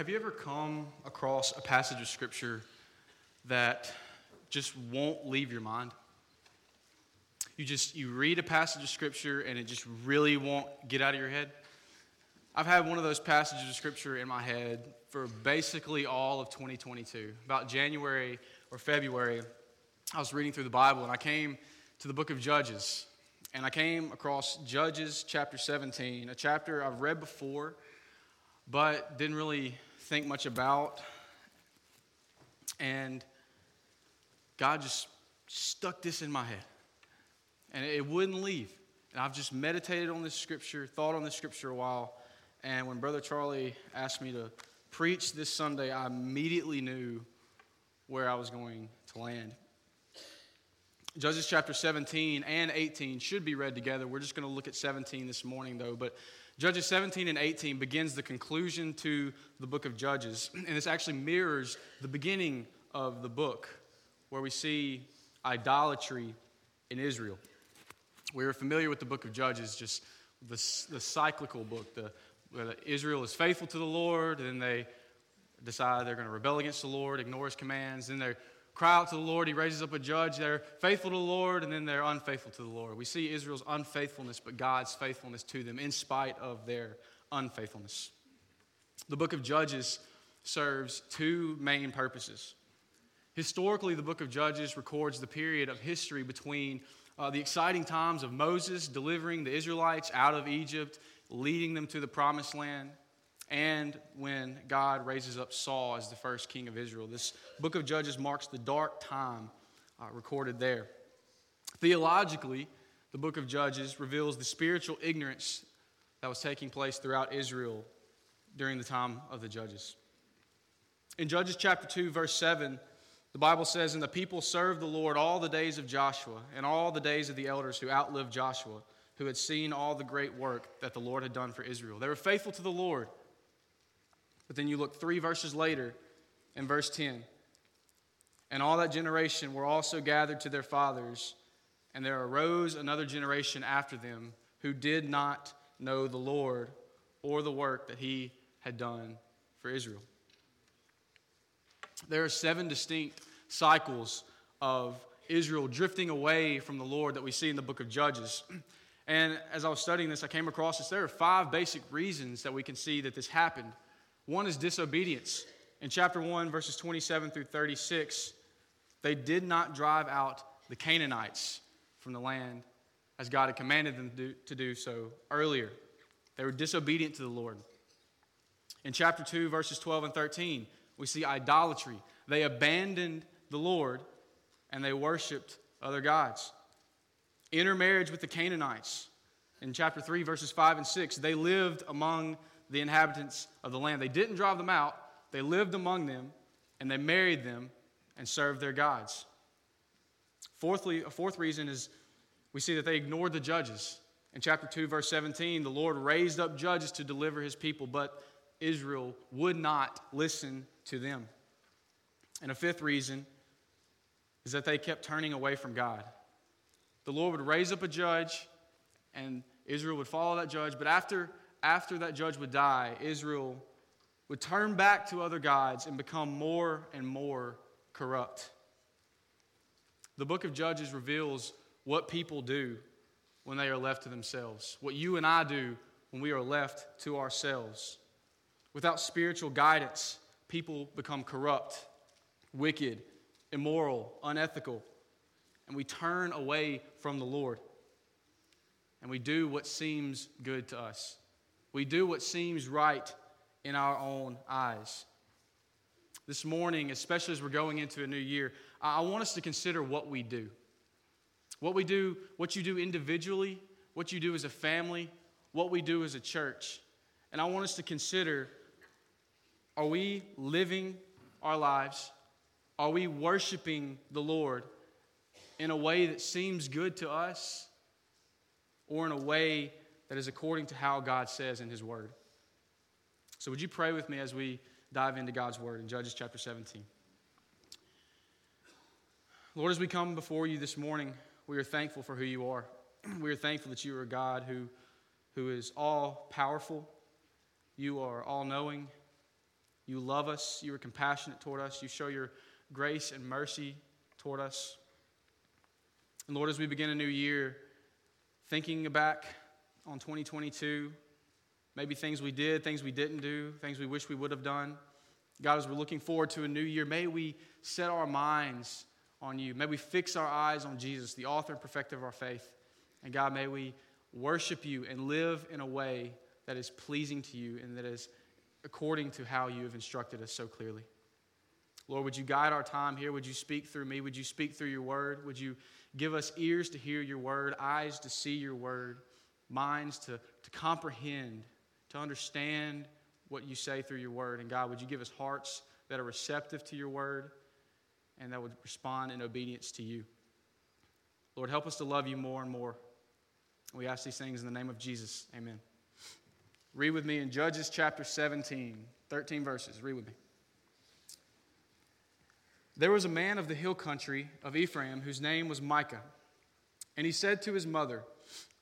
Have you ever come across a passage of Scripture that just won't leave your mind? You just you read a passage of Scripture and it just really won't get out of your head. I've had one of those passages of Scripture in my head for basically all of 2022. About January or February, I was reading through the Bible and I came to the book of Judges. And I came across Judges chapter 17, a chapter I've read before, but didn't really think much about. And God just stuck this in my head. And it wouldn't leave. And I've just meditated on this scripture, thought on this scripture a while. And when Brother Charlie asked me to preach this Sunday, I immediately knew where I was going to land. Judges chapter 17 and 18 should be read together. We're just going to look at 17 this morning, though. But Judges 17 and 18 begins the conclusion to the book of Judges. And this actually mirrors the beginning of the book, where we see idolatry in Israel. We are familiar with the book of Judges, just the, the cyclical book. The, Israel is faithful to the Lord, and then they decide they're going to rebel against the Lord, ignore his commands, then they cry out to the Lord. He raises up a judge. They're faithful to the Lord, and then they're unfaithful to the Lord. We see Israel's unfaithfulness, but God's faithfulness to them in spite of their unfaithfulness. The book of Judges serves two main purposes. Historically, the book of Judges records the period of history between uh, the exciting times of Moses delivering the Israelites out of Egypt, leading them to the promised land, and when God raises up Saul as the first king of Israel. This book of Judges marks the dark time uh, recorded there. Theologically, the book of Judges reveals the spiritual ignorance that was taking place throughout Israel during the time of the Judges. In Judges chapter 2, verse 7, the Bible says, And the people served the Lord all the days of Joshua and all the days of the elders who outlived Joshua, who had seen all the great work that the Lord had done for Israel. They were faithful to the Lord but then you look three verses later in verse 10. And all that generation were also gathered to their fathers, and there arose another generation after them who did not know the Lord or the work that he had done for Israel. There are seven distinct cycles of Israel drifting away from the Lord that we see in the book of Judges. And as I was studying this, I came across this. There are five basic reasons that we can see that this happened. One is disobedience. In chapter 1, verses 27 through 36, they did not drive out the Canaanites from the land as God had commanded them to do, so earlier. They were disobedient to the Lord. In chapter 2, verses 12 and 13, we see idolatry. They abandoned the Lord and they worshiped other gods. Intermarriage with the Canaanites. In chapter 3, verses 5 and 6, they lived among the inhabitants of the land. They didn't drive them out, they lived among them, and they married them and served their gods. Fourthly, a fourth reason is we see that they ignored the judges. In chapter 2, verse 17, the Lord raised up judges to deliver his people, but Israel would not listen to them. And a fifth reason is that they kept turning away from God. The Lord would raise up a judge, and Israel would follow that judge, but after after that judge would die, Israel would turn back to other gods and become more and more corrupt. The book of Judges reveals what people do when they are left to themselves, what you and I do when we are left to ourselves. Without spiritual guidance, people become corrupt, wicked, immoral, unethical, and we turn away from the Lord. And we do what seems good to us. We do what seems right in our own eyes. This morning, especially as we're going into a new year, I want us to consider what we do. What we do, what you do individually, what you do as a family, what we do as a church. And I want us to consider are we living our lives? Are we worshiping the Lord in a way that seems good to us or in a way that is according to how God says in His Word. So, would you pray with me as we dive into God's Word in Judges chapter 17? Lord, as we come before you this morning, we are thankful for who you are. We are thankful that you are a God who, who is all powerful, you are all knowing, You love us. You are compassionate toward us. You show your grace and mercy toward us. And Lord, as we begin a new year, thinking back on 2022, maybe things we did, things we didn't do, things we wish we would have done. God, as we're looking forward to a new year, may we set our minds on you. May we fix our eyes on Jesus, the author and perfecter of our faith. And God, may we worship you and live in a way that is pleasing to you and that is according to how you have instructed us so clearly. Lord, would you guide our time here? Would you speak through me? Would you speak through your word? Would you give us ears to hear your word, eyes to see your word, minds to, to comprehend, to understand what you say through your word? And God, would you give us hearts that are receptive to your word and that would respond in obedience to you? Lord, help us to love you more and more. We ask these things in the name of Jesus. Amen. Read with me in Judges chapter 17, 13 verses. Read with me. There was a man of the hill country of Ephraim whose name was Micah. And he said to his mother,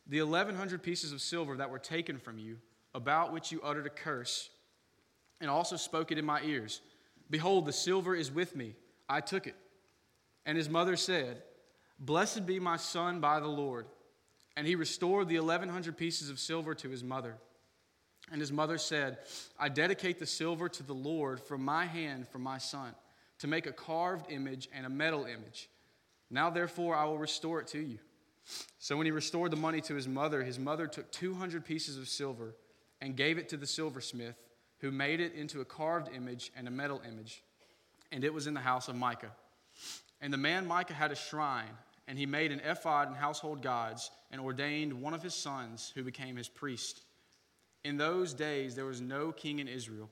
The 1100 pieces of silver that were taken from you, about which you uttered a curse, and also spoke it in my ears, Behold, the silver is with me. I took it. And his mother said, Blessed be my son by the Lord. And he restored the 1100 pieces of silver to his mother. And his mother said, I dedicate the silver to the Lord from my hand for my son to make a carved image and a metal image. Now, therefore, I will restore it to you. So, when he restored the money to his mother, his mother took 200 pieces of silver and gave it to the silversmith, who made it into a carved image and a metal image. And it was in the house of Micah. And the man Micah had a shrine, and he made an ephod and household gods, and ordained one of his sons, who became his priest. In those days, there was no king in Israel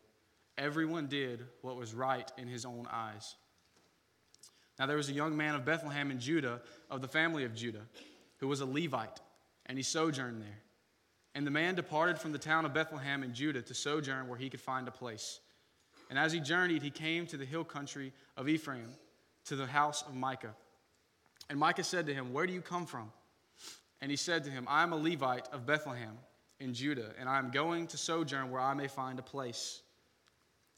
Everyone did what was right in his own eyes. Now there was a young man of Bethlehem in Judah, of the family of Judah, who was a Levite, and he sojourned there. And the man departed from the town of Bethlehem in Judah to sojourn where he could find a place. And as he journeyed, he came to the hill country of Ephraim, to the house of Micah. And Micah said to him, Where do you come from? And he said to him, I am a Levite of Bethlehem in Judah, and I am going to sojourn where I may find a place.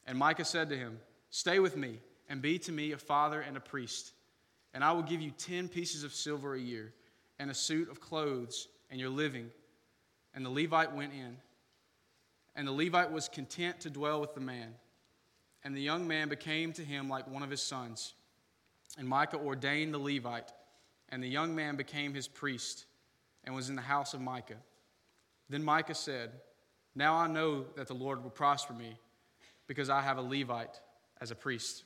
And Micah said to him, Stay with me and be to me a father and a priest. And I will give you ten pieces of silver a year and a suit of clothes and your living. And the Levite went in. And the Levite was content to dwell with the man. And the young man became to him like one of his sons. And Micah ordained the Levite. And the young man became his priest and was in the house of Micah. Then Micah said, Now I know that the Lord will prosper me because I have a Levite as a priest.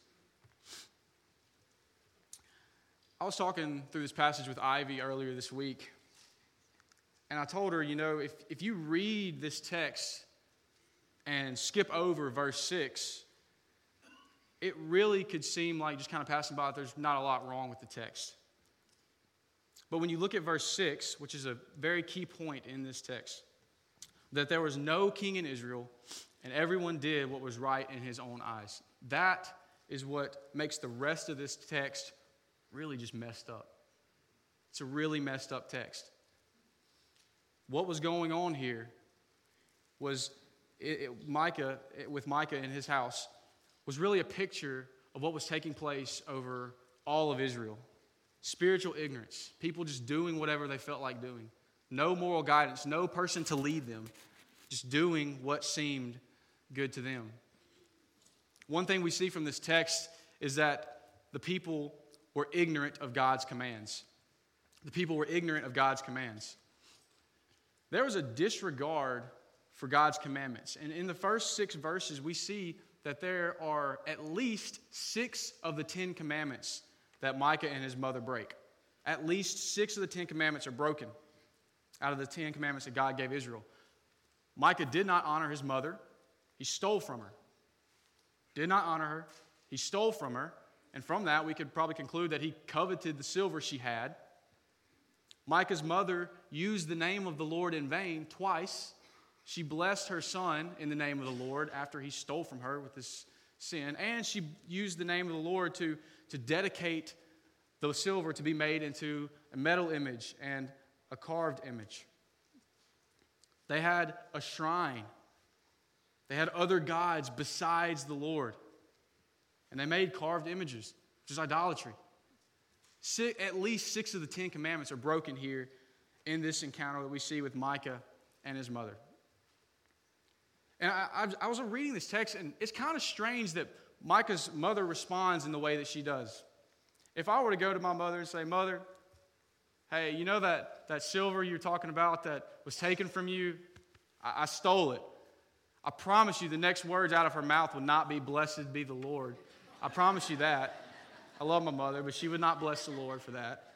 I was talking through this passage with Ivy earlier this week, and I told her, you know, if, if you read this text and skip over verse 6, it really could seem like just kind of passing by, there's not a lot wrong with the text. But when you look at verse 6, which is a very key point in this text, that there was no king in Israel and everyone did what was right in his own eyes. That is what makes the rest of this text really just messed up. It's a really messed up text. What was going on here was it, it, Micah, it, with Micah in his house, was really a picture of what was taking place over all of Israel. Spiritual ignorance, people just doing whatever they felt like doing. No moral guidance, no person to lead them, just doing what seemed good to them. One thing we see from this text is that the people were ignorant of God's commands. The people were ignorant of God's commands. There was a disregard for God's commandments. And in the first six verses, we see that there are at least six of the Ten Commandments that Micah and his mother break. At least six of the Ten Commandments are broken out of the Ten Commandments that God gave Israel. Micah did not honor his mother. He stole from her. Did not honor her. He stole from her. And from that, we could probably conclude that he coveted the silver she had. Micah's mother used the name of the Lord in vain twice. She blessed her son in the name of the Lord after he stole from her with this sin. And she used the name of the Lord to, to dedicate the silver to be made into a metal image and a carved image. They had a shrine They had other gods besides the Lord. And they made carved images, which is idolatry. Six, at least six of the Ten Commandments are broken here in this encounter that we see with Micah and his mother. And I, I, was reading this text, and it's kind of strange that Micah's mother responds in the way that she does. If I were to go to my mother and say, Mother, hey, you know that, that silver you're talking about that was taken from you? I, I stole it. I promise you, the next words out of her mouth would not be, Blessed be the Lord. I promise you that. I love my mother, but she would not bless the Lord for that,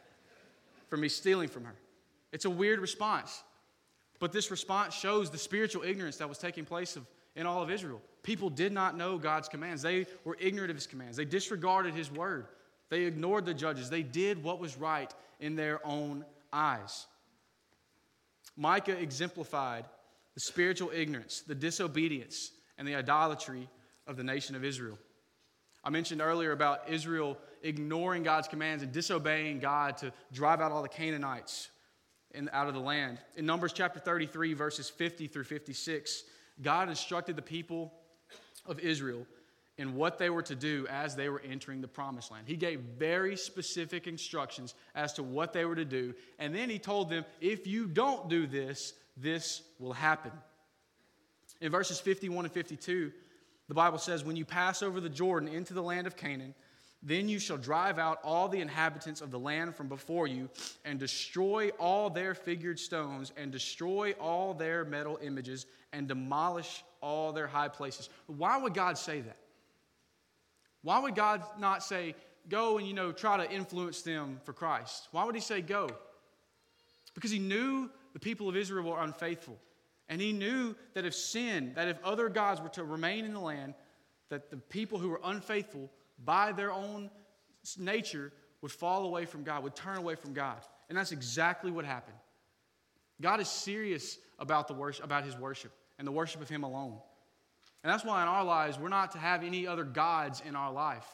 for me stealing from her. It's a weird response. But this response shows the spiritual ignorance that was taking place of, in all of Israel. People did not know God's commands, they were ignorant of his commands, they disregarded his word, they ignored the judges, they did what was right in their own eyes. Micah exemplified the spiritual ignorance, the disobedience, and the idolatry of the nation of Israel. I mentioned earlier about Israel ignoring God's commands and disobeying God to drive out all the Canaanites in, out of the land. In Numbers chapter 33, verses 50 through 56, God instructed the people of Israel in what they were to do as they were entering the promised land. He gave very specific instructions as to what they were to do, and then he told them, if you don't do this, this will happen. In verses 51 and 52, the Bible says, When you pass over the Jordan into the land of Canaan, then you shall drive out all the inhabitants of the land from before you, and destroy all their figured stones, and destroy all their metal images, and demolish all their high places. Why would God say that? Why would God not say, go and, you know, try to influence them for Christ? Why would he say go? Because he knew the people of Israel were unfaithful. And he knew that if sin, that if other gods were to remain in the land, that the people who were unfaithful by their own nature would fall away from God, would turn away from God. And that's exactly what happened. God is serious about, the worship, about his worship and the worship of him alone. And that's why in our lives, we're not to have any other gods in our life.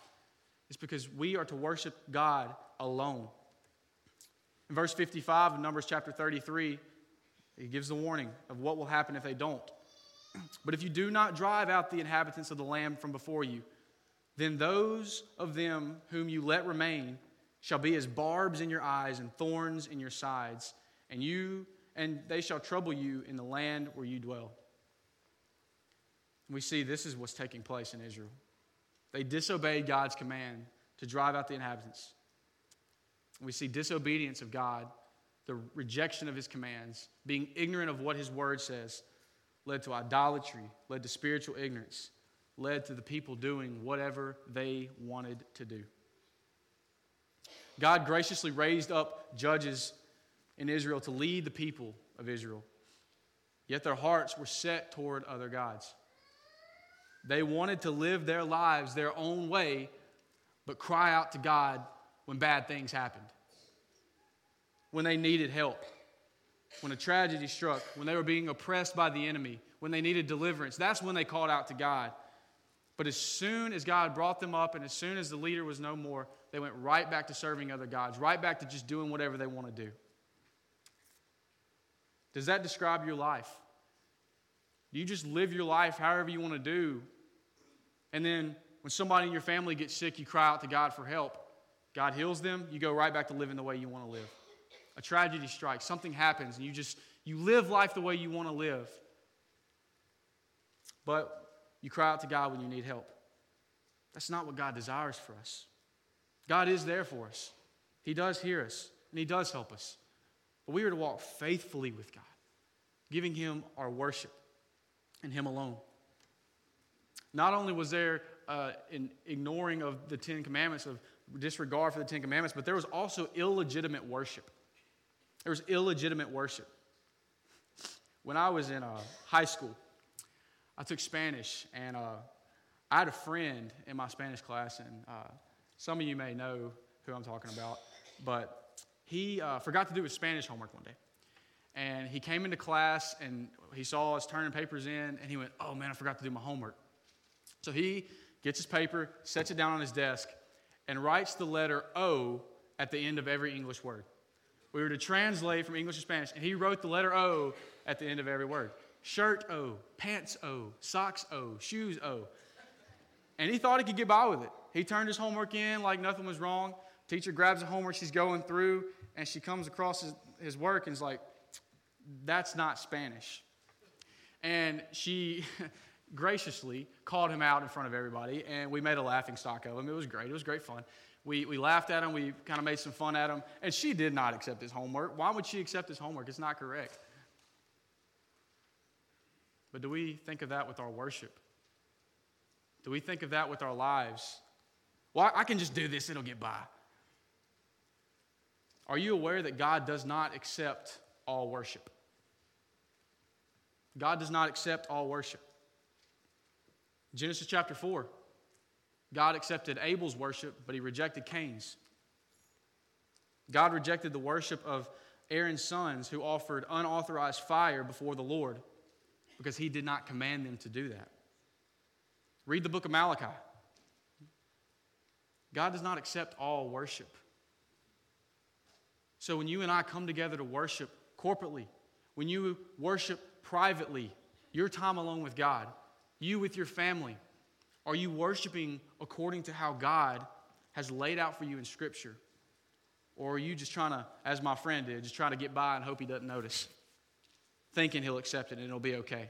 It's because we are to worship God alone. In verse 55 of Numbers chapter 33, he gives the warning of what will happen if they don't. But if you do not drive out the inhabitants of the land from before you, then those of them whom you let remain shall be as barbs in your eyes and thorns in your sides, and you and they shall trouble you in the land where you dwell. We see this is what's taking place in Israel. They disobeyed God's command to drive out the inhabitants. We see disobedience of God the rejection of his commands, being ignorant of what his word says, led to idolatry, led to spiritual ignorance, led to the people doing whatever they wanted to do. God graciously raised up judges in Israel to lead the people of Israel, yet their hearts were set toward other gods. They wanted to live their lives their own way, but cry out to God when bad things happened when they needed help, when a tragedy struck, when they were being oppressed by the enemy, when they needed deliverance. That's when they called out to God. But as soon as God brought them up and as soon as the leader was no more, they went right back to serving other gods, right back to just doing whatever they want to do. Does that describe your life? Do you just live your life however you want to do? And then when somebody in your family gets sick, you cry out to God for help. God heals them, you go right back to living the way you want to live a tragedy strikes, something happens, and you just you live life the way you want to live. But you cry out to God when you need help. That's not what God desires for us. God is there for us. He does hear us, and He does help us. But we are to walk faithfully with God, giving Him our worship and Him alone. Not only was there uh, an ignoring of the Ten Commandments, of disregard for the Ten Commandments, but there was also illegitimate worship. There was illegitimate worship. When I was in uh, high school, I took Spanish, and uh, I had a friend in my Spanish class, and uh, some of you may know who I'm talking about, but he uh, forgot to do his Spanish homework one day. And he came into class, and he saw us turning papers in, and he went, Oh man, I forgot to do my homework. So he gets his paper, sets it down on his desk, and writes the letter O at the end of every English word. We were to translate from English to Spanish, and he wrote the letter O at the end of every word. shirt O, pants O, socks O, shoes O. And he thought he could get by with it. He turned his homework in like nothing was wrong. Teacher grabs the homework she's going through, and she comes across his, his work and is like, That's not Spanish. And she graciously called him out in front of everybody, and we made a laughing stock of him. It was great. It was great fun. We, we laughed at him. We kind of made some fun at him. And she did not accept his homework. Why would she accept his homework? It's not correct. But do we think of that with our worship? Do we think of that with our lives? Well, I can just do this, it'll get by. Are you aware that God does not accept all worship? God does not accept all worship. Genesis chapter 4. God accepted Abel's worship, but he rejected Cain's. God rejected the worship of Aaron's sons who offered unauthorized fire before the Lord because he did not command them to do that. Read the book of Malachi. God does not accept all worship. So when you and I come together to worship corporately, when you worship privately, your time alone with God, you with your family, are you worshiping according to how God has laid out for you in Scripture? Or are you just trying to, as my friend did, just trying to get by and hope he doesn't notice, thinking he'll accept it and it'll be okay?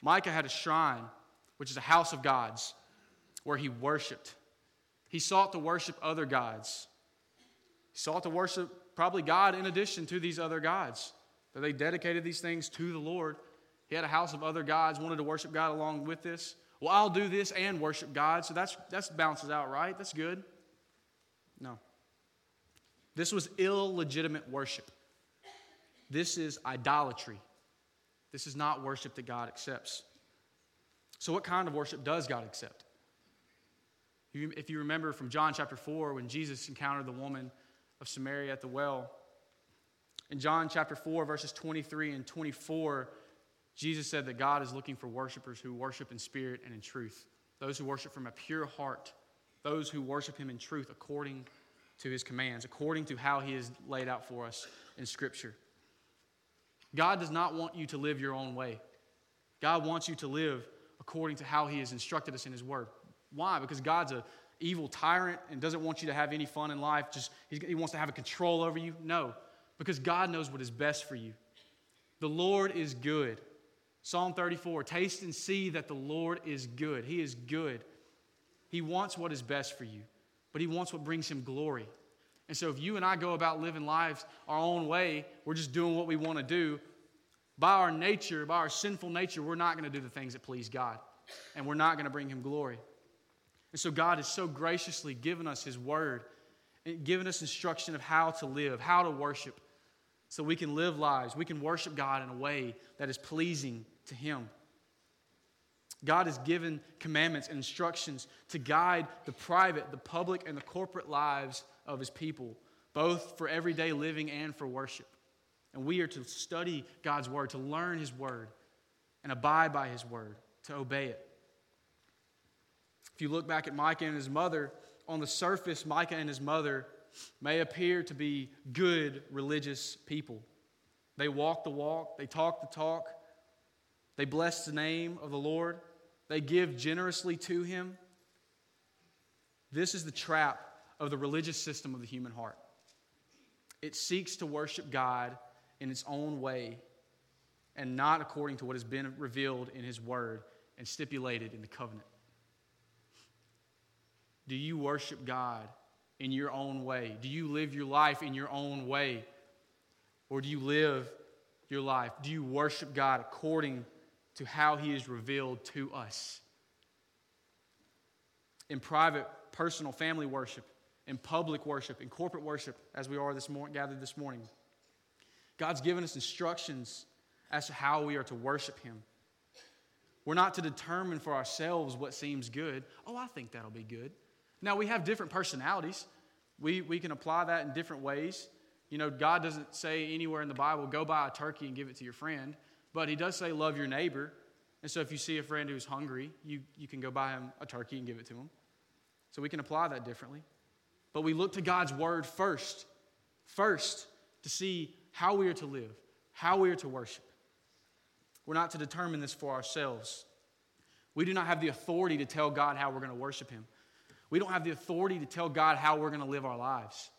Micah had a shrine, which is a house of gods, where he worshiped. He sought to worship other gods. He sought to worship probably God in addition to these other gods. That they dedicated these things to the Lord. He had a house of other gods, wanted to worship God along with this. Well, I'll do this and worship God, so that's that's balances out, right? That's good. No. This was illegitimate worship. This is idolatry. This is not worship that God accepts. So, what kind of worship does God accept? If you remember from John chapter 4, when Jesus encountered the woman of Samaria at the well, in John chapter 4, verses 23 and 24, Jesus said that God is looking for worshipers who worship in spirit and in truth, those who worship from a pure heart, those who worship Him in truth according to His commands, according to how He has laid out for us in Scripture. God does not want you to live your own way. God wants you to live according to how He has instructed us in His Word. Why? Because God's an evil tyrant and doesn't want you to have any fun in life. Just He wants to have a control over you. No, because God knows what is best for you. The Lord is good. Psalm 34 Taste and see that the Lord is good. He is good. He wants what is best for you, but He wants what brings Him glory. And so, if you and I go about living lives our own way, we're just doing what we want to do. By our nature, by our sinful nature, we're not going to do the things that please God, and we're not going to bring Him glory. And so, God has so graciously given us His word and given us instruction of how to live, how to worship, so we can live lives. We can worship God in a way that is pleasing to Him. God has given commandments and instructions to guide the private, the public, and the corporate lives of His people, both for everyday living and for worship. And we are to study God's Word, to learn His Word, and abide by His Word, to obey it. If you look back at Micah and his mother, on the surface, Micah and his mother may appear to be good religious people. They walk the walk, they talk the talk, they bless the name of the Lord. They give generously to Him. This is the trap of the religious system of the human heart. It seeks to worship God in its own way and not according to what has been revealed in His Word and stipulated in the covenant. Do you worship God in your own way? Do you live your life in your own way? Or do you live your life? Do you worship God according to how he is revealed to us. In private, personal, family worship, in public worship, in corporate worship, as we are this morning, gathered this morning. God's given us instructions as to how we are to worship him. We're not to determine for ourselves what seems good. Oh, I think that'll be good. Now, we have different personalities. We, we can apply that in different ways. You know, God doesn't say anywhere in the Bible, go buy a turkey and give it to your friend. But he does say, love your neighbor. And so if you see a friend who's hungry, you, you can go buy him a turkey and give it to him. So we can apply that differently. But we look to God's word first, first, to see how we are to live, how we are to worship. We're not to determine this for ourselves. We do not have the authority to tell God how we're going to worship Him. We don't have the authority to tell God how we're going to live our lives.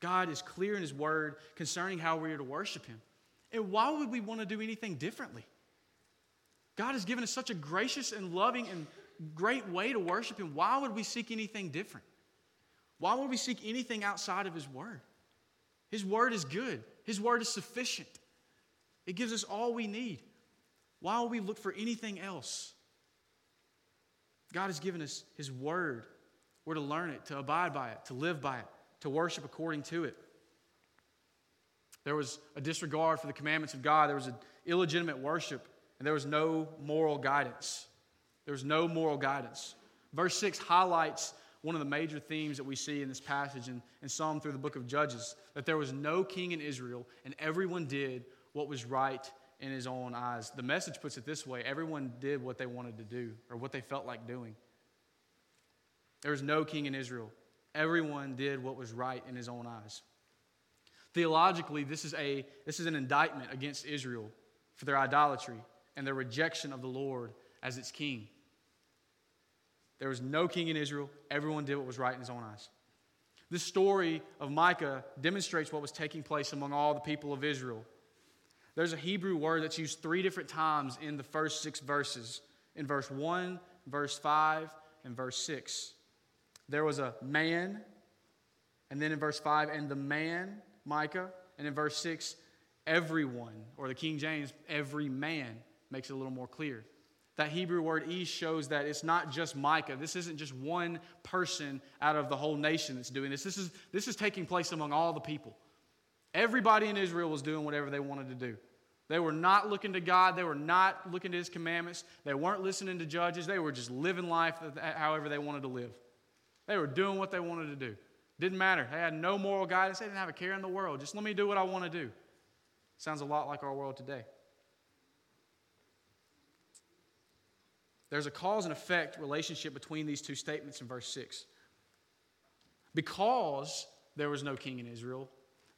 God is clear in His Word concerning how we are to worship Him. And why would we want to do anything differently? God has given us such a gracious and loving and great way to worship Him. Why would we seek anything different? Why would we seek anything outside of His Word? His Word is good, His Word is sufficient. It gives us all we need. Why would we look for anything else? God has given us His Word. We're to learn it, to abide by it, to live by it, to worship according to it. There was a disregard for the commandments of God, there was an illegitimate worship, and there was no moral guidance. There was no moral guidance. Verse 6 highlights one of the major themes that we see in this passage and, and some through the book of Judges that there was no king in Israel, and everyone did what was right in his own eyes. The message puts it this way everyone did what they wanted to do or what they felt like doing. There was no king in Israel. Everyone did what was right in his own eyes. Theologically, this is, a, this is an indictment against Israel for their idolatry and their rejection of the Lord as its king. There was no king in Israel. Everyone did what was right in his own eyes. This story of Micah demonstrates what was taking place among all the people of Israel there's a Hebrew word that's used three different times in the first six verses in verse 1, verse 5, and verse 6. There was a man, and then in verse 5, and the man, Micah, and in verse 6, everyone, or the King James, every man, makes it a little more clear. That Hebrew word "ish" shows that it's not just Micah. This isn't just one person out of the whole nation that's doing this. This is, this is taking place among all the people. Everybody in Israel was doing whatever they wanted to do. They were not looking to God. They were not looking to His commandments. They weren't listening to judges. They were just living life however they wanted to live. They were doing what they wanted to do. Didn't matter. They had no moral guidance. They didn't have a care in the world. Just let me do what I want to do. Sounds a lot like our world today. There's a cause and effect relationship between these two statements in verse 6. Because there was no king in Israel,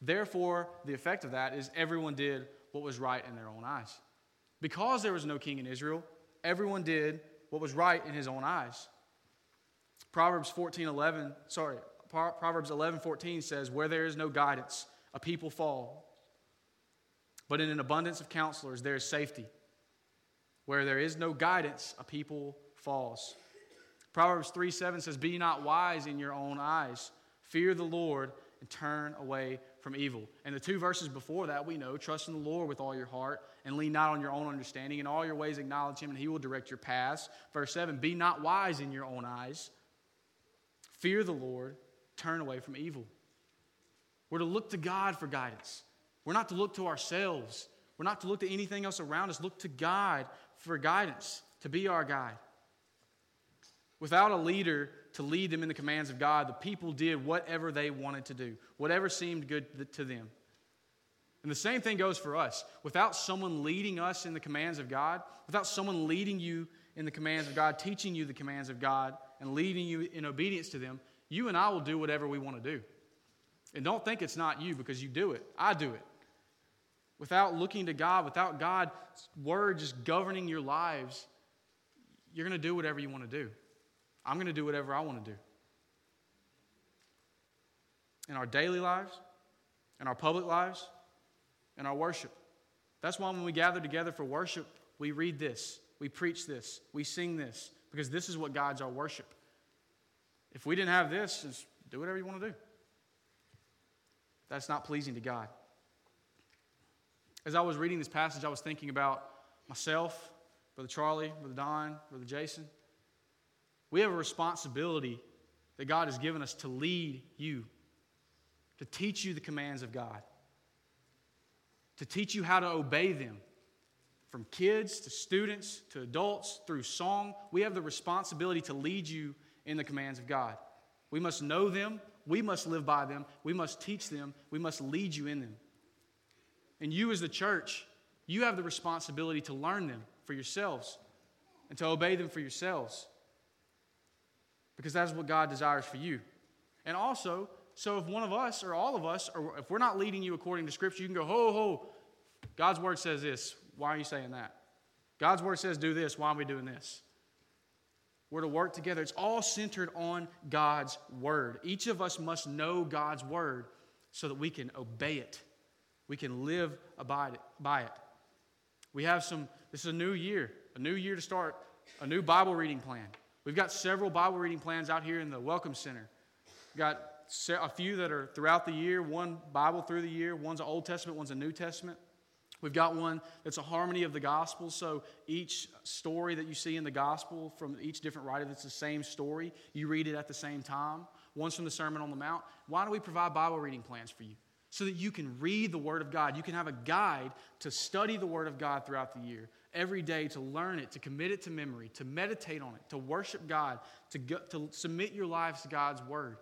Therefore, the effect of that is everyone did what was right in their own eyes. Because there was no king in Israel, everyone did what was right in his own eyes. Proverbs 14 11, sorry, Proverbs 11 14 says, Where there is no guidance, a people fall. But in an abundance of counselors, there is safety. Where there is no guidance, a people falls. Proverbs 3 7 says, Be not wise in your own eyes. Fear the Lord and turn away from evil. And the two verses before that, we know trust in the Lord with all your heart and lean not on your own understanding. In all your ways, acknowledge Him, and He will direct your paths. Verse 7 Be not wise in your own eyes. Fear the Lord, turn away from evil. We're to look to God for guidance. We're not to look to ourselves. We're not to look to anything else around us. Look to God for guidance, to be our guide. Without a leader, to lead them in the commands of God, the people did whatever they wanted to do, whatever seemed good to them. And the same thing goes for us. Without someone leading us in the commands of God, without someone leading you in the commands of God, teaching you the commands of God, and leading you in obedience to them, you and I will do whatever we want to do. And don't think it's not you because you do it. I do it. Without looking to God, without God's word just governing your lives, you're going to do whatever you want to do. I'm going to do whatever I want to do. In our daily lives, in our public lives, in our worship. That's why when we gather together for worship, we read this, we preach this, we sing this, because this is what guides our worship. If we didn't have this, just do whatever you want to do. That's not pleasing to God. As I was reading this passage, I was thinking about myself, Brother Charlie, Brother Don, Brother Jason. We have a responsibility that God has given us to lead you, to teach you the commands of God, to teach you how to obey them. From kids to students to adults through song, we have the responsibility to lead you in the commands of God. We must know them, we must live by them, we must teach them, we must lead you in them. And you, as the church, you have the responsibility to learn them for yourselves and to obey them for yourselves because that's what God desires for you. And also, so if one of us or all of us, or if we're not leading you according to Scripture, you can go, ho, ho, God's word says this. Why are you saying that? God's word says do this. Why are we doing this? We're to work together. It's all centered on God's word. Each of us must know God's word so that we can obey it. We can live by it. We have some, this is a new year, a new year to start a new Bible reading plan. We've got several Bible reading plans out here in the Welcome Center. We've got a few that are throughout the year, one Bible through the year, one's an Old Testament, one's a New Testament. We've got one that's a harmony of the gospel. So each story that you see in the gospel from each different writer that's the same story, you read it at the same time. One's from the Sermon on the Mount. Why do we provide Bible reading plans for you? So that you can read the Word of God. You can have a guide to study the Word of God throughout the year, every day to learn it, to commit it to memory, to meditate on it, to worship God, to, go, to submit your lives to God's Word.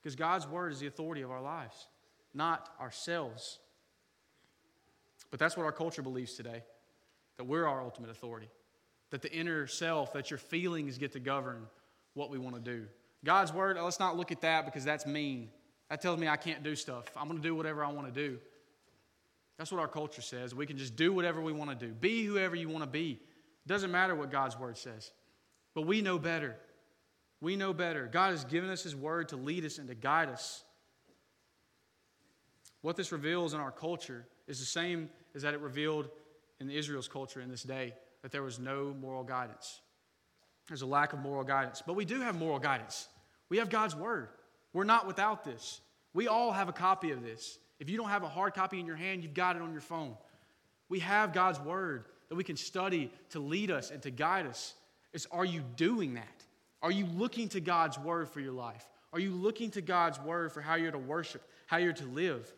Because God's Word is the authority of our lives, not ourselves. But that's what our culture believes today that we're our ultimate authority, that the inner self, that your feelings get to govern what we want to do. God's word, let's not look at that because that's mean. That tells me I can't do stuff. I'm going to do whatever I want to do. That's what our culture says. We can just do whatever we want to do. Be whoever you want to be. It doesn't matter what God's word says. But we know better. We know better. God has given us His word to lead us and to guide us. What this reveals in our culture is the same as that it revealed in Israel's culture in this day that there was no moral guidance. There's a lack of moral guidance. But we do have moral guidance. We have God's Word. We're not without this. We all have a copy of this. If you don't have a hard copy in your hand, you've got it on your phone. We have God's Word that we can study to lead us and to guide us. It's are you doing that? Are you looking to God's Word for your life? Are you looking to God's Word for how you're to worship, how you're to live?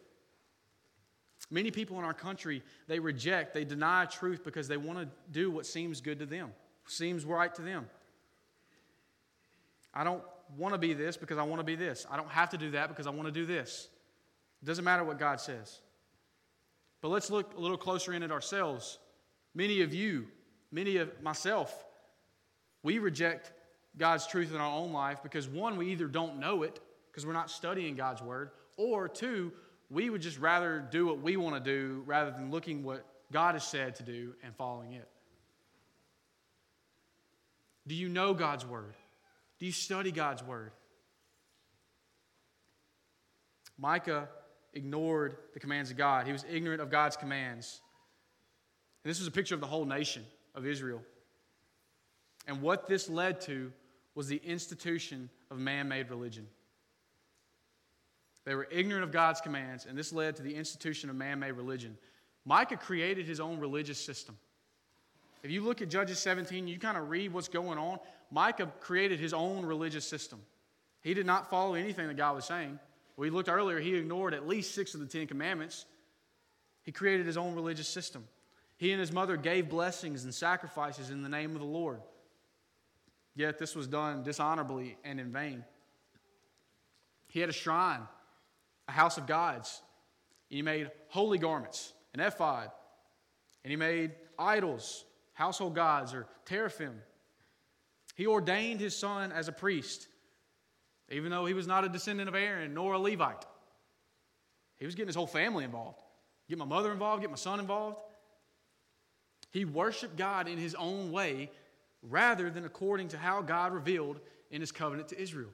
Many people in our country, they reject, they deny truth because they want to do what seems good to them, seems right to them. I don't want to be this because I want to be this. I don't have to do that because I want to do this. It doesn't matter what God says. But let's look a little closer in at ourselves. Many of you, many of myself, we reject God's truth in our own life because one, we either don't know it because we're not studying God's word, or two, we would just rather do what we want to do rather than looking what God has said to do and following it. Do you know God's word? Do you study God's word? Micah ignored the commands of God. He was ignorant of God's commands. And this was a picture of the whole nation of Israel. And what this led to was the institution of man made religion. They were ignorant of God's commands, and this led to the institution of man made religion. Micah created his own religious system. If you look at Judges 17, you kind of read what's going on. Micah created his own religious system. He did not follow anything that God was saying. We looked earlier, he ignored at least six of the Ten Commandments. He created his own religious system. He and his mother gave blessings and sacrifices in the name of the Lord. Yet this was done dishonorably and in vain. He had a shrine a house of gods. And he made holy garments, an ephod. And he made idols, household gods, or teraphim. He ordained his son as a priest, even though he was not a descendant of Aaron nor a Levite. He was getting his whole family involved. Get my mother involved, get my son involved. He worshiped God in his own way rather than according to how God revealed in his covenant to Israel.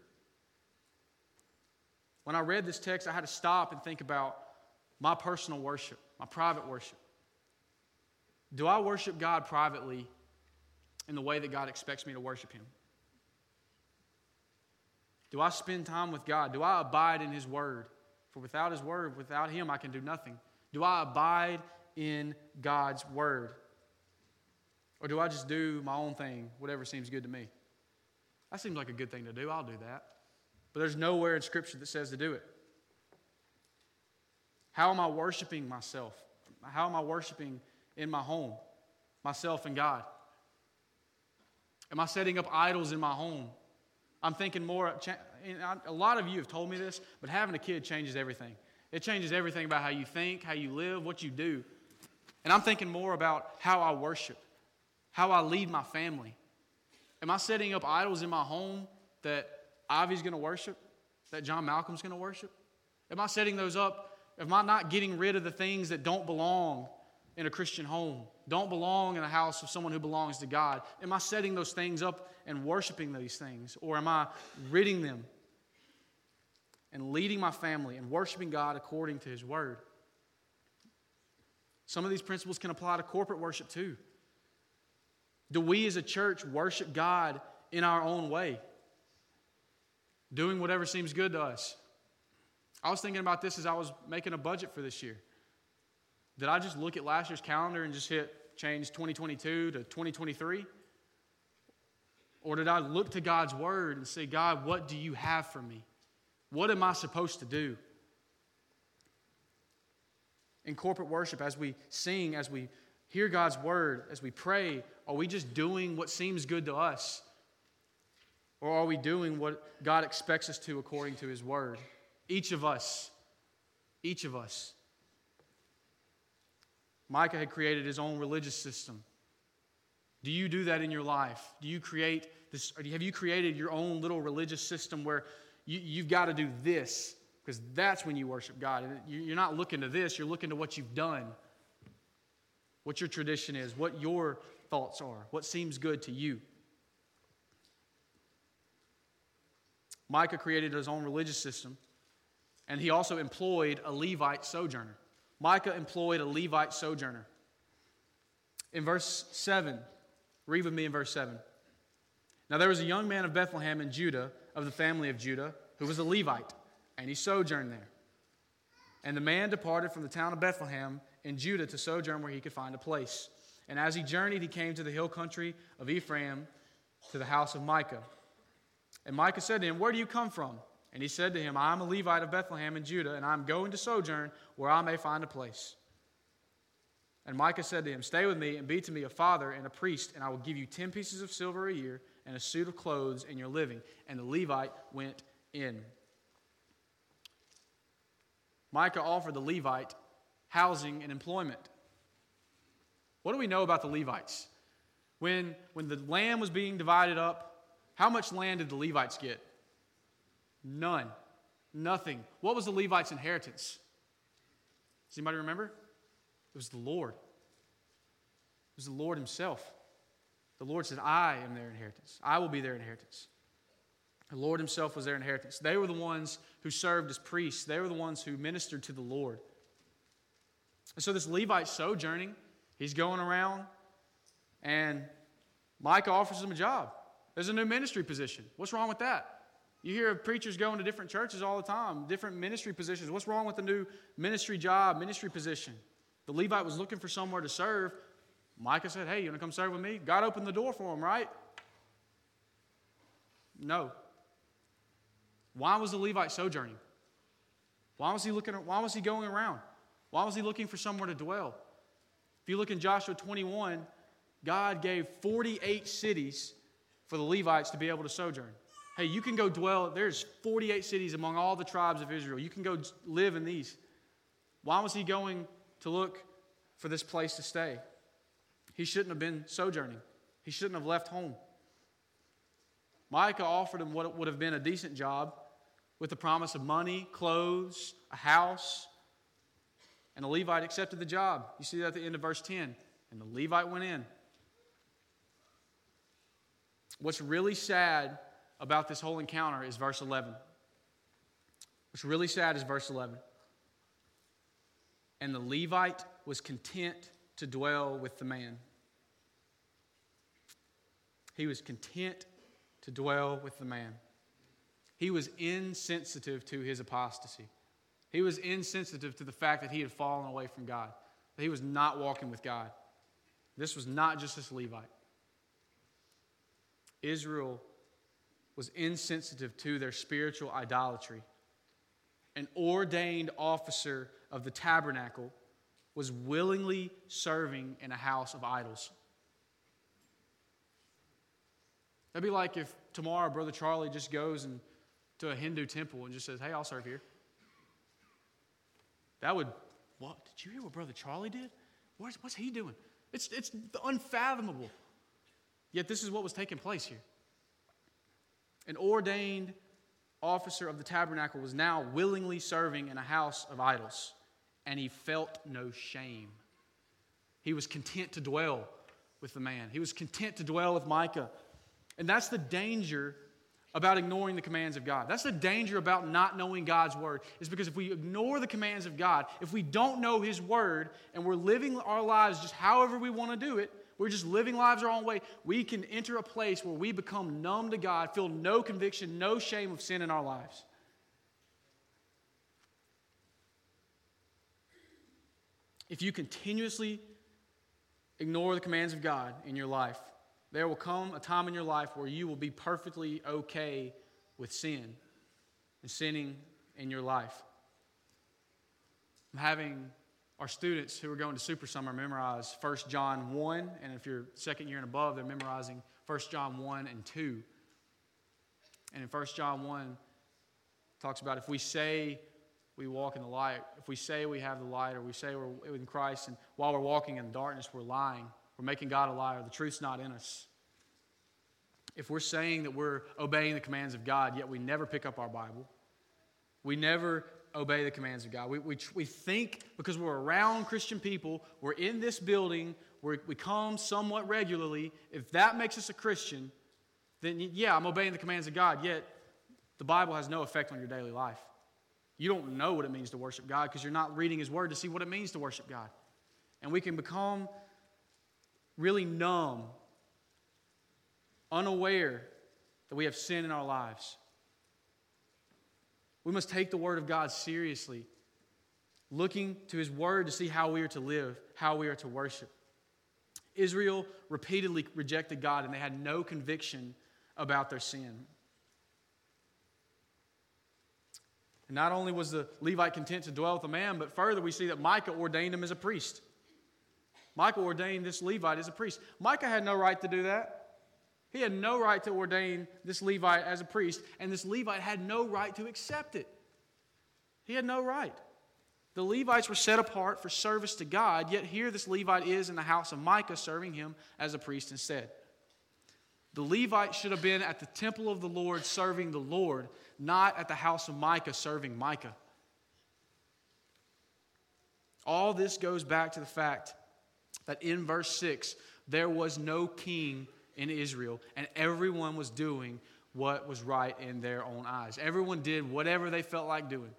When I read this text, I had to stop and think about my personal worship, my private worship. Do I worship God privately in the way that God expects me to worship Him? Do I spend time with God? Do I abide in His Word? For without His Word, without Him, I can do nothing. Do I abide in God's Word? Or do I just do my own thing, whatever seems good to me? That seems like a good thing to do. I'll do that. But there's nowhere in Scripture that says to do it. How am I worshiping myself? How am I worshiping in my home, myself and God? Am I setting up idols in my home? I'm thinking more, a lot of you have told me this, but having a kid changes everything. It changes everything about how you think, how you live, what you do. And I'm thinking more about how I worship, how I lead my family. Am I setting up idols in my home that Ivy's going to worship, that John Malcolm's going to worship? Am I setting those up? Am I not getting rid of the things that don't belong in a Christian home, don't belong in a house of someone who belongs to God? Am I setting those things up and worshiping these things? Or am I ridding them and leading my family and worshiping God according to His Word? Some of these principles can apply to corporate worship too. Do we as a church worship God in our own way? Doing whatever seems good to us. I was thinking about this as I was making a budget for this year. Did I just look at last year's calendar and just hit change 2022 to 2023? Or did I look to God's word and say, God, what do you have for me? What am I supposed to do? In corporate worship, as we sing, as we hear God's word, as we pray, are we just doing what seems good to us? Or are we doing what God expects us to according to his word? Each of us, each of us. Micah had created his own religious system. Do you do that in your life? Do you create this, have you created your own little religious system where you, you've got to do this? Because that's when you worship God. You're not looking to this, you're looking to what you've done, what your tradition is, what your thoughts are, what seems good to you. Micah created his own religious system, and he also employed a Levite sojourner. Micah employed a Levite sojourner. In verse 7, read with me in verse 7. Now there was a young man of Bethlehem in Judah, of the family of Judah, who was a Levite, and he sojourned there. And the man departed from the town of Bethlehem in Judah to sojourn where he could find a place. And as he journeyed, he came to the hill country of Ephraim, to the house of Micah. And Micah said to him, Where do you come from? And he said to him, I am a Levite of Bethlehem in Judah, and I am going to sojourn where I may find a place. And Micah said to him, Stay with me and be to me a father and a priest, and I will give you ten pieces of silver a year and a suit of clothes and your living. And the Levite went in. Micah offered the Levite housing and employment. What do we know about the Levites? When, when the land was being divided up, how much land did the Levites get? None. Nothing. What was the Levites' inheritance? Does anybody remember? It was the Lord. It was the Lord Himself. The Lord said, I am their inheritance. I will be their inheritance. The Lord Himself was their inheritance. They were the ones who served as priests, they were the ones who ministered to the Lord. And so this Levite sojourning, he's going around, and Micah offers him a job. There's a new ministry position. What's wrong with that? You hear of preachers going to different churches all the time, different ministry positions. What's wrong with the new ministry job, ministry position? The Levite was looking for somewhere to serve. Micah said, Hey, you want to come serve with me? God opened the door for him, right? No. Why was the Levite sojourning? Why was he looking why was he going around? Why was he looking for somewhere to dwell? If you look in Joshua 21, God gave 48 cities for the Levites to be able to sojourn. Hey, you can go dwell, there's 48 cities among all the tribes of Israel. You can go live in these. Why was he going to look for this place to stay? He shouldn't have been sojourning, he shouldn't have left home. Micah offered him what would have been a decent job with the promise of money, clothes, a house. And the Levite accepted the job. You see that at the end of verse 10. And the Levite went in. What's really sad about this whole encounter is verse 11. What's really sad is verse 11. And the Levite was content to dwell with the man. He was content to dwell with the man. He was insensitive to his apostasy. He was insensitive to the fact that he had fallen away from God, that he was not walking with God. This was not just this Levite. Israel was insensitive to their spiritual idolatry. An ordained officer of the tabernacle was willingly serving in a house of idols. That'd be like if tomorrow Brother Charlie just goes and to a Hindu temple and just says, Hey, I'll serve here. That would, what? Did you hear what Brother Charlie did? What's, what's he doing? It's, it's unfathomable. Yet this is what was taking place here an ordained officer of the tabernacle, was now willingly serving in a house of idols, and he felt no shame. He was content to dwell with the man, he was content to dwell with Micah. And that's the danger about ignoring the commands of God. That's the danger about not knowing God's word, is because if we ignore the commands of God, if we don't know His word, and we're living our lives just however we want to do it, we're just living lives our own way, we can enter a place where we become numb to God, feel no conviction, no shame of sin in our lives. If you continuously ignore the commands of God in your life, there will come a time in your life where you will be perfectly okay with sin and sinning in your life. I'm having our students who are going to Super Summer memorize 1 John 1, and if you're second year and above, they're memorizing 1 John 1 and 2. And in 1 John 1, talks about if we say we walk in the light, if we say we have the light, or we say we're in Christ, and while we're walking in darkness, we're lying, we're making God a liar, the truth's not in us. If we're saying that we're obeying the commands of God, yet we never pick up our Bible, we never obey the commands of God. We, we, we think because we're around Christian people, we're in this building, we we come somewhat regularly. If that makes us a Christian, then yeah, I'm obeying the commands of God, yet the Bible has no effect on your daily life. You don't know what it means to worship God because you're not reading His Word to see what it means to worship God. And we can become really numb, unaware that we have sin in our lives. We must take the Word of God seriously, looking to His Word to see how we are to live, how we are to worship. Israel repeatedly rejected God and they had no conviction about their sin. And not only was the Levite content to dwell with a man, but further we see that Micah ordained him as a priest. Micah ordained this Levite as a priest. Micah had no right to do that. He had no right to ordain this Levite as a priest, and this Levite had no right to accept it. He had no right. The Levites were set apart for service to God, yet here this Levite is in the house of Micah serving him as a priest instead. The Levite should have been at the temple of the Lord serving the Lord, not at the house of Micah serving Micah. All this goes back to the fact that in verse 6, there was no king in Israel, and everyone was doing what was right in their own eyes. Everyone did whatever they felt like doing,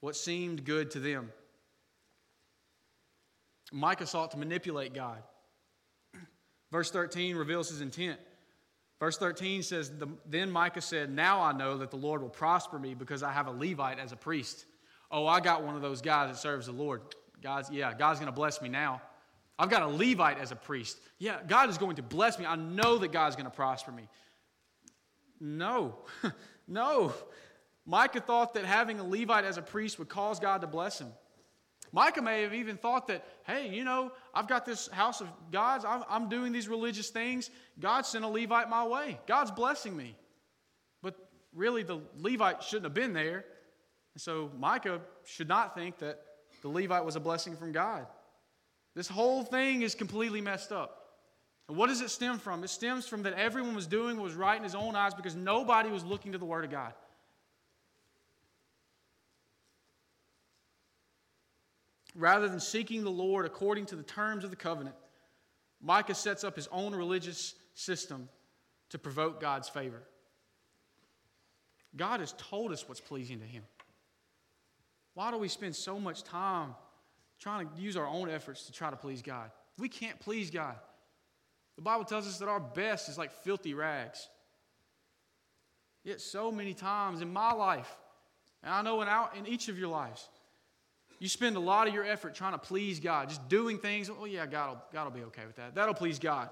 what seemed good to them. Micah sought to manipulate God. Verse 13 reveals his intent. Verse 13 says, Then Micah said, Now I know that the Lord will prosper me because I have a Levite as a priest. Oh, I got one of those guys that serves the Lord. God's, yeah, God's going to bless me now. I've got a Levite as a priest. Yeah, God is going to bless me. I know that God's going to prosper me. No, no. Micah thought that having a Levite as a priest would cause God to bless him. Micah may have even thought that, hey, you know, I've got this house of God's, I'm, I'm doing these religious things. God sent a Levite my way. God's blessing me. But really, the Levite shouldn't have been there. And so Micah should not think that the Levite was a blessing from God. This whole thing is completely messed up. And what does it stem from? It stems from that everyone was doing what was right in his own eyes because nobody was looking to the Word of God. Rather than seeking the Lord according to the terms of the covenant, Micah sets up his own religious system to provoke God's favor. God has told us what's pleasing to Him. Why do we spend so much time trying to use our own efforts to try to please God. We can't please God. The Bible tells us that our best is like filthy rags. Yet, so many times in my life, and I know in, our, in each of your lives, you spend a lot of your effort trying to please God, just doing things. Oh, yeah, God will, God will be okay with that. That'll please God.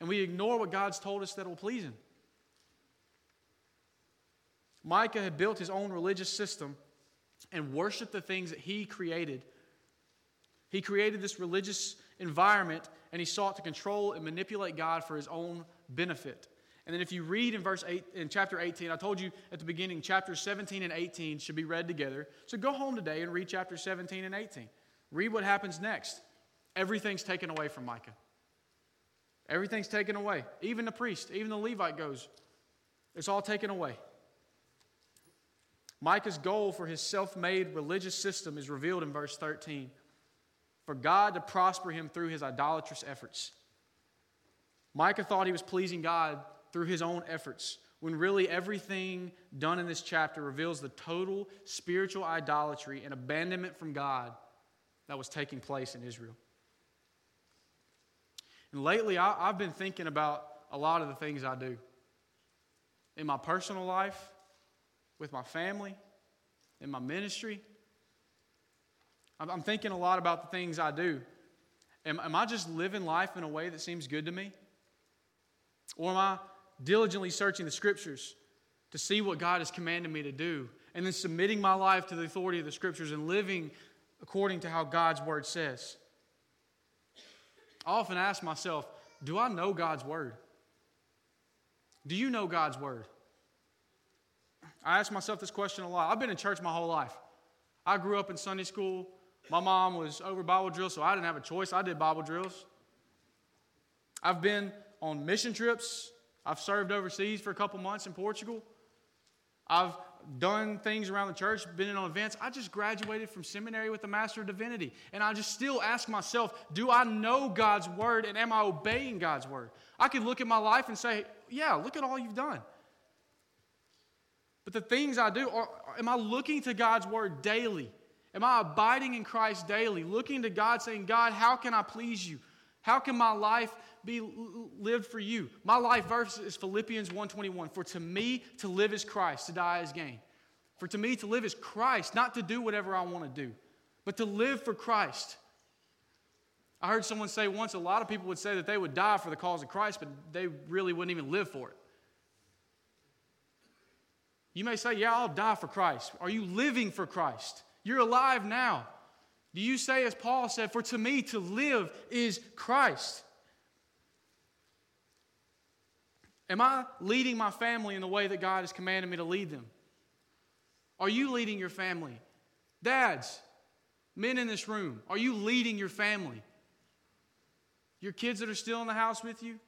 And we ignore what God's told us that will please Him. Micah had built his own religious system and worshiped the things that he created he created this religious environment and he sought to control and manipulate God for his own benefit. And then if you read in verse 8 in chapter 18, I told you at the beginning chapters 17 and 18 should be read together. So go home today and read chapter 17 and 18. Read what happens next. Everything's taken away from Micah. Everything's taken away. Even the priest, even the Levite goes. It's all taken away. Micah's goal for his self made religious system is revealed in verse 13. For God to prosper him through his idolatrous efforts. Micah thought he was pleasing God through his own efforts, when really everything done in this chapter reveals the total spiritual idolatry and abandonment from God that was taking place in Israel. And lately, I, have been thinking about a lot of the things I do in my personal life, with my family, in my ministry. I'm, thinking a lot about the things I do. Am, am I just living life in a way that seems good to me? Or am I diligently searching the scriptures to see what God has commanded me to do and then submitting my life to the authority of the scriptures and living according to how God's word says? I often ask myself, do I know God's word? Do you know God's word? I ask myself this question a lot. I've been in church my whole life. I grew up in Sunday school. My mom was over Bible drills, so I didn't have a choice. I did Bible drills. I've been on mission trips. I've served overseas for a couple months in Portugal. I've done things around the church, been in on events. I just graduated from seminary with a Master of Divinity. And I just still ask myself, do I know God's word and am I obeying God's word? I could look at my life and say, yeah, look at all you've done. But the things I do, are, am I looking to God's word daily? Am I abiding in Christ daily? Looking to God, saying, God, how can I please you? How can my life be lived for you? My life verse is Philippians 1:21. For to me to live is Christ, to die is gain. For to me to live is Christ, not to do whatever I want to do, but to live for Christ. I heard someone say once a lot of people would say that they would die for the cause of Christ, but they really wouldn't even live for it. You may say, Yeah, I'll die for Christ. Are you living for Christ? You're alive now. Do you say, as Paul said, For to me to live is Christ? Am I leading my family in the way that God has commanded me to lead them? Are you leading your family? Dads, men in this room, are you leading your family? Your kids that are still in the house with you?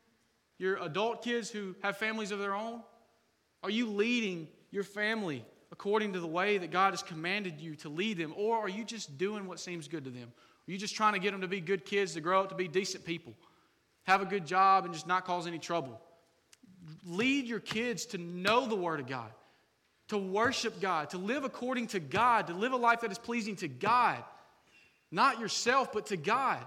Your adult kids who have families of their own? Are you leading your family according to the way that God has commanded you to lead them? Or are you just doing what seems good to them? Are you just trying to get them to be good kids, to grow up to be decent people, have a good job, and just not cause any trouble? Lead your kids to know the Word of God, to worship God, to live according to God, to live a life that is pleasing to God. Not yourself, but to God.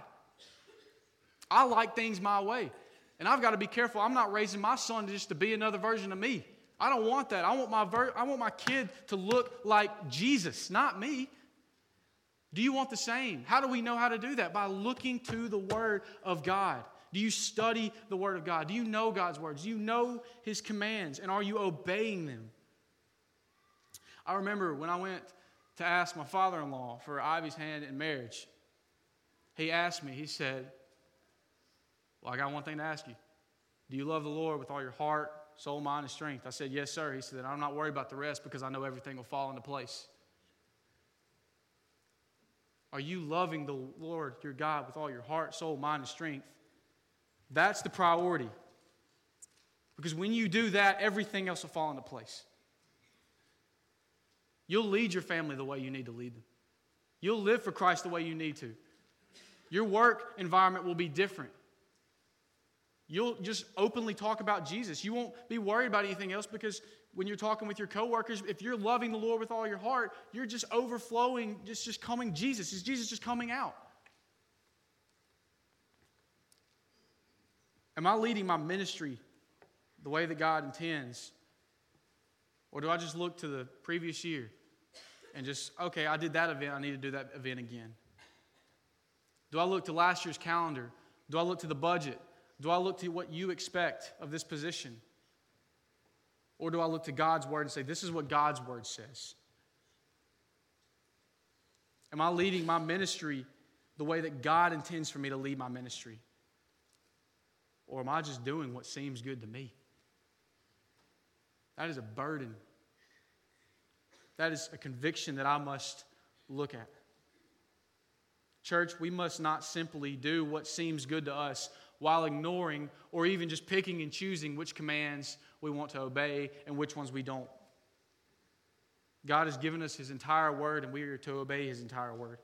I like things my way. And I've got to be careful. I'm not raising my son just to be another version of me. I don't want that. I want my, ver- I want my kid to look like Jesus, not me. Do you want the same? How do we know how to do that? By looking to the Word of God. Do you study the Word of God? Do you know God's words? Do you know His commands? And are you obeying them? I remember when I went to ask my father in law for Ivy's hand in marriage, he asked me, he said, Well, I got one thing to ask you. Do you love the Lord with all your heart, soul, mind, and strength? I said, Yes, sir. He said, I'm not worried about the rest because I know everything will fall into place. Are you loving the Lord your God with all your heart, soul, mind, and strength? That's the priority. Because when you do that, everything else will fall into place. You'll lead your family the way you need to lead them. You'll live for Christ the way you need to. Your work environment will be different. You'll just openly talk about Jesus. You won't be worried about anything else because when you're talking with your coworkers, if you're loving the Lord with all your heart, you're just overflowing, just, just coming Jesus. Is Jesus just coming out? Am I leading my ministry the way that God intends? Or do I just look to the previous year and just, okay, I did that event, I need to do that event again? Do I look to last year's calendar? Do I look to the budget? Do I look to what you expect of this position? Or do I look to God's word and say, this is what God's word says? Am I leading my ministry the way that God intends for me to lead my ministry? Or am I just doing what seems good to me? That is a burden. That is a conviction that I must look at. Church, we must not simply do what seems good to us while ignoring or even just picking and choosing which commands we want to obey and which ones we don't. God has given us His entire word, and we are to obey His entire word.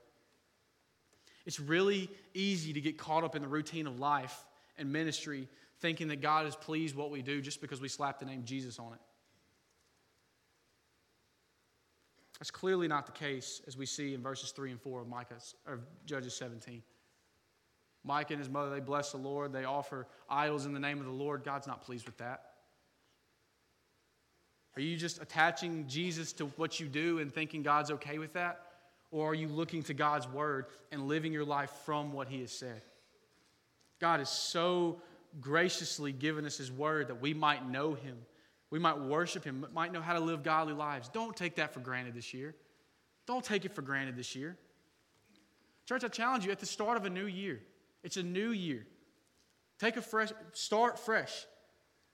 It's really easy to get caught up in the routine of life and ministry, thinking that God is pleased what we do just because we slap the name Jesus on it. That's clearly not the case, as we see in verses 3 and 4 of Micah's, or Judges 17. Micah and his mother, they bless the Lord. They offer idols in the name of the Lord. God's not pleased with that. Are you just attaching Jesus to what you do and thinking God's okay with that? Or are you looking to God's word and living your life from what he has said? God has so graciously given us his word that we might know him we might worship Him, might know how to live godly lives. Don't take that for granted this year. Don't take it for granted this year. Church, I challenge you at the start of a new year. It's a new year. Take a fresh, start fresh.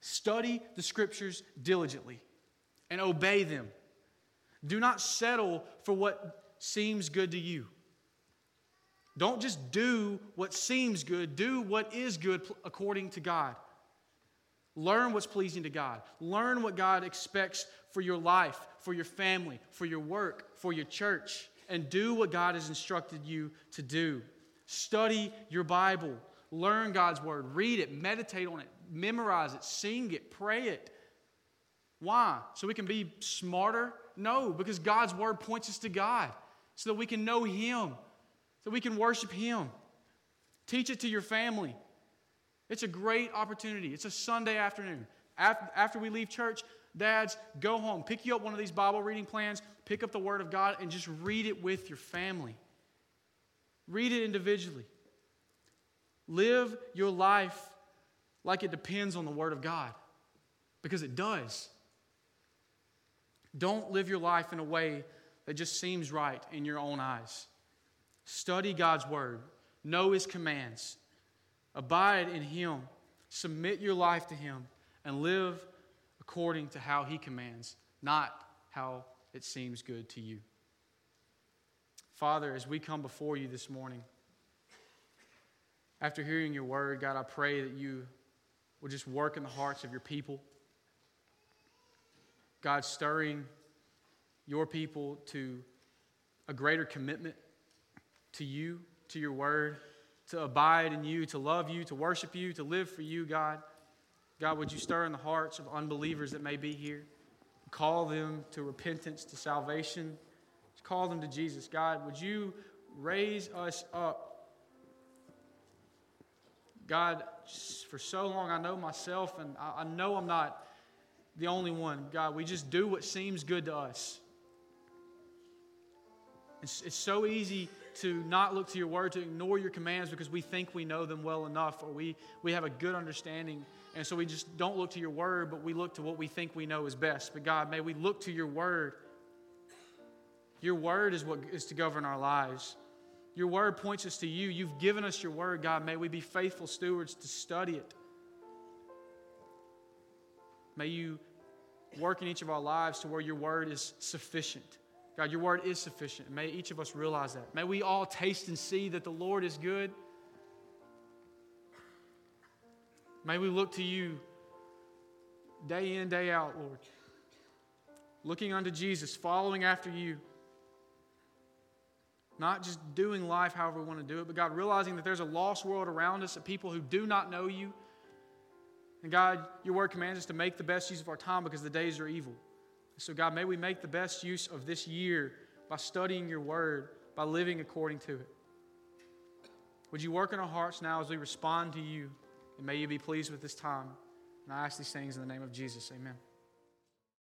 Study the scriptures diligently and obey them. Do not settle for what seems good to you. Don't just do what seems good, do what is good according to God. Learn what's pleasing to God. Learn what God expects for your life, for your family, for your work, for your church, and do what God has instructed you to do. Study your Bible. Learn God's word. Read it, meditate on it, memorize it, sing it, pray it. Why? So we can be smarter? No, because God's word points us to God so that we can know Him, so we can worship Him. Teach it to your family. It's a great opportunity. It's a Sunday afternoon. After, we leave church, dads, go home. Pick you up one of these Bible reading plans, pick up the Word of God, and just read it with your family. Read it individually. Live your life like it depends on the Word of God, because it does. Don't live your life in a way that just seems right in your own eyes. Study God's Word, know His commands, Abide in Him, submit your life to Him, and live according to how He commands, not how it seems good to you. Father, as we come before you this morning, after hearing your word, God, I pray that you will just work in the hearts of your people. God, stirring your people to a greater commitment to you, to your word to abide in you, to love you, to worship you, to live for you, God. God, would you stir in the hearts of unbelievers that may be here? Call them to repentance, to salvation. Call them to Jesus. God, would you raise us up? God, for so long, I know myself, and I know I'm not the only one. God, we just do what seems good to us. It's, it's so easy to not look to your word, to ignore your commands because we think we know them well enough or we, we have a good understanding. And so we just don't look to your word, but we look to what we think we know is best. But God, may we look to your word. Your word is what is to govern our lives. Your word points us to you. You've given us your word, God. May we be faithful stewards to study it. May you work in each of our lives to where your word is sufficient. God, your word is sufficient. May each of us realize that. May we all taste and see that the Lord is good. May we look to you day in, day out, Lord. Looking unto Jesus, following after you. Not just doing life however we want to do it, but God, realizing that there's a lost world around us of people who do not know you. And God, your word commands us to make the best use of our time because the days are evil. So, God, may we make the best use of this year by studying your word, by living according to it. Would you work in our hearts now as we respond to you? And may you be pleased with this time. And I ask these things in the name of Jesus. Amen.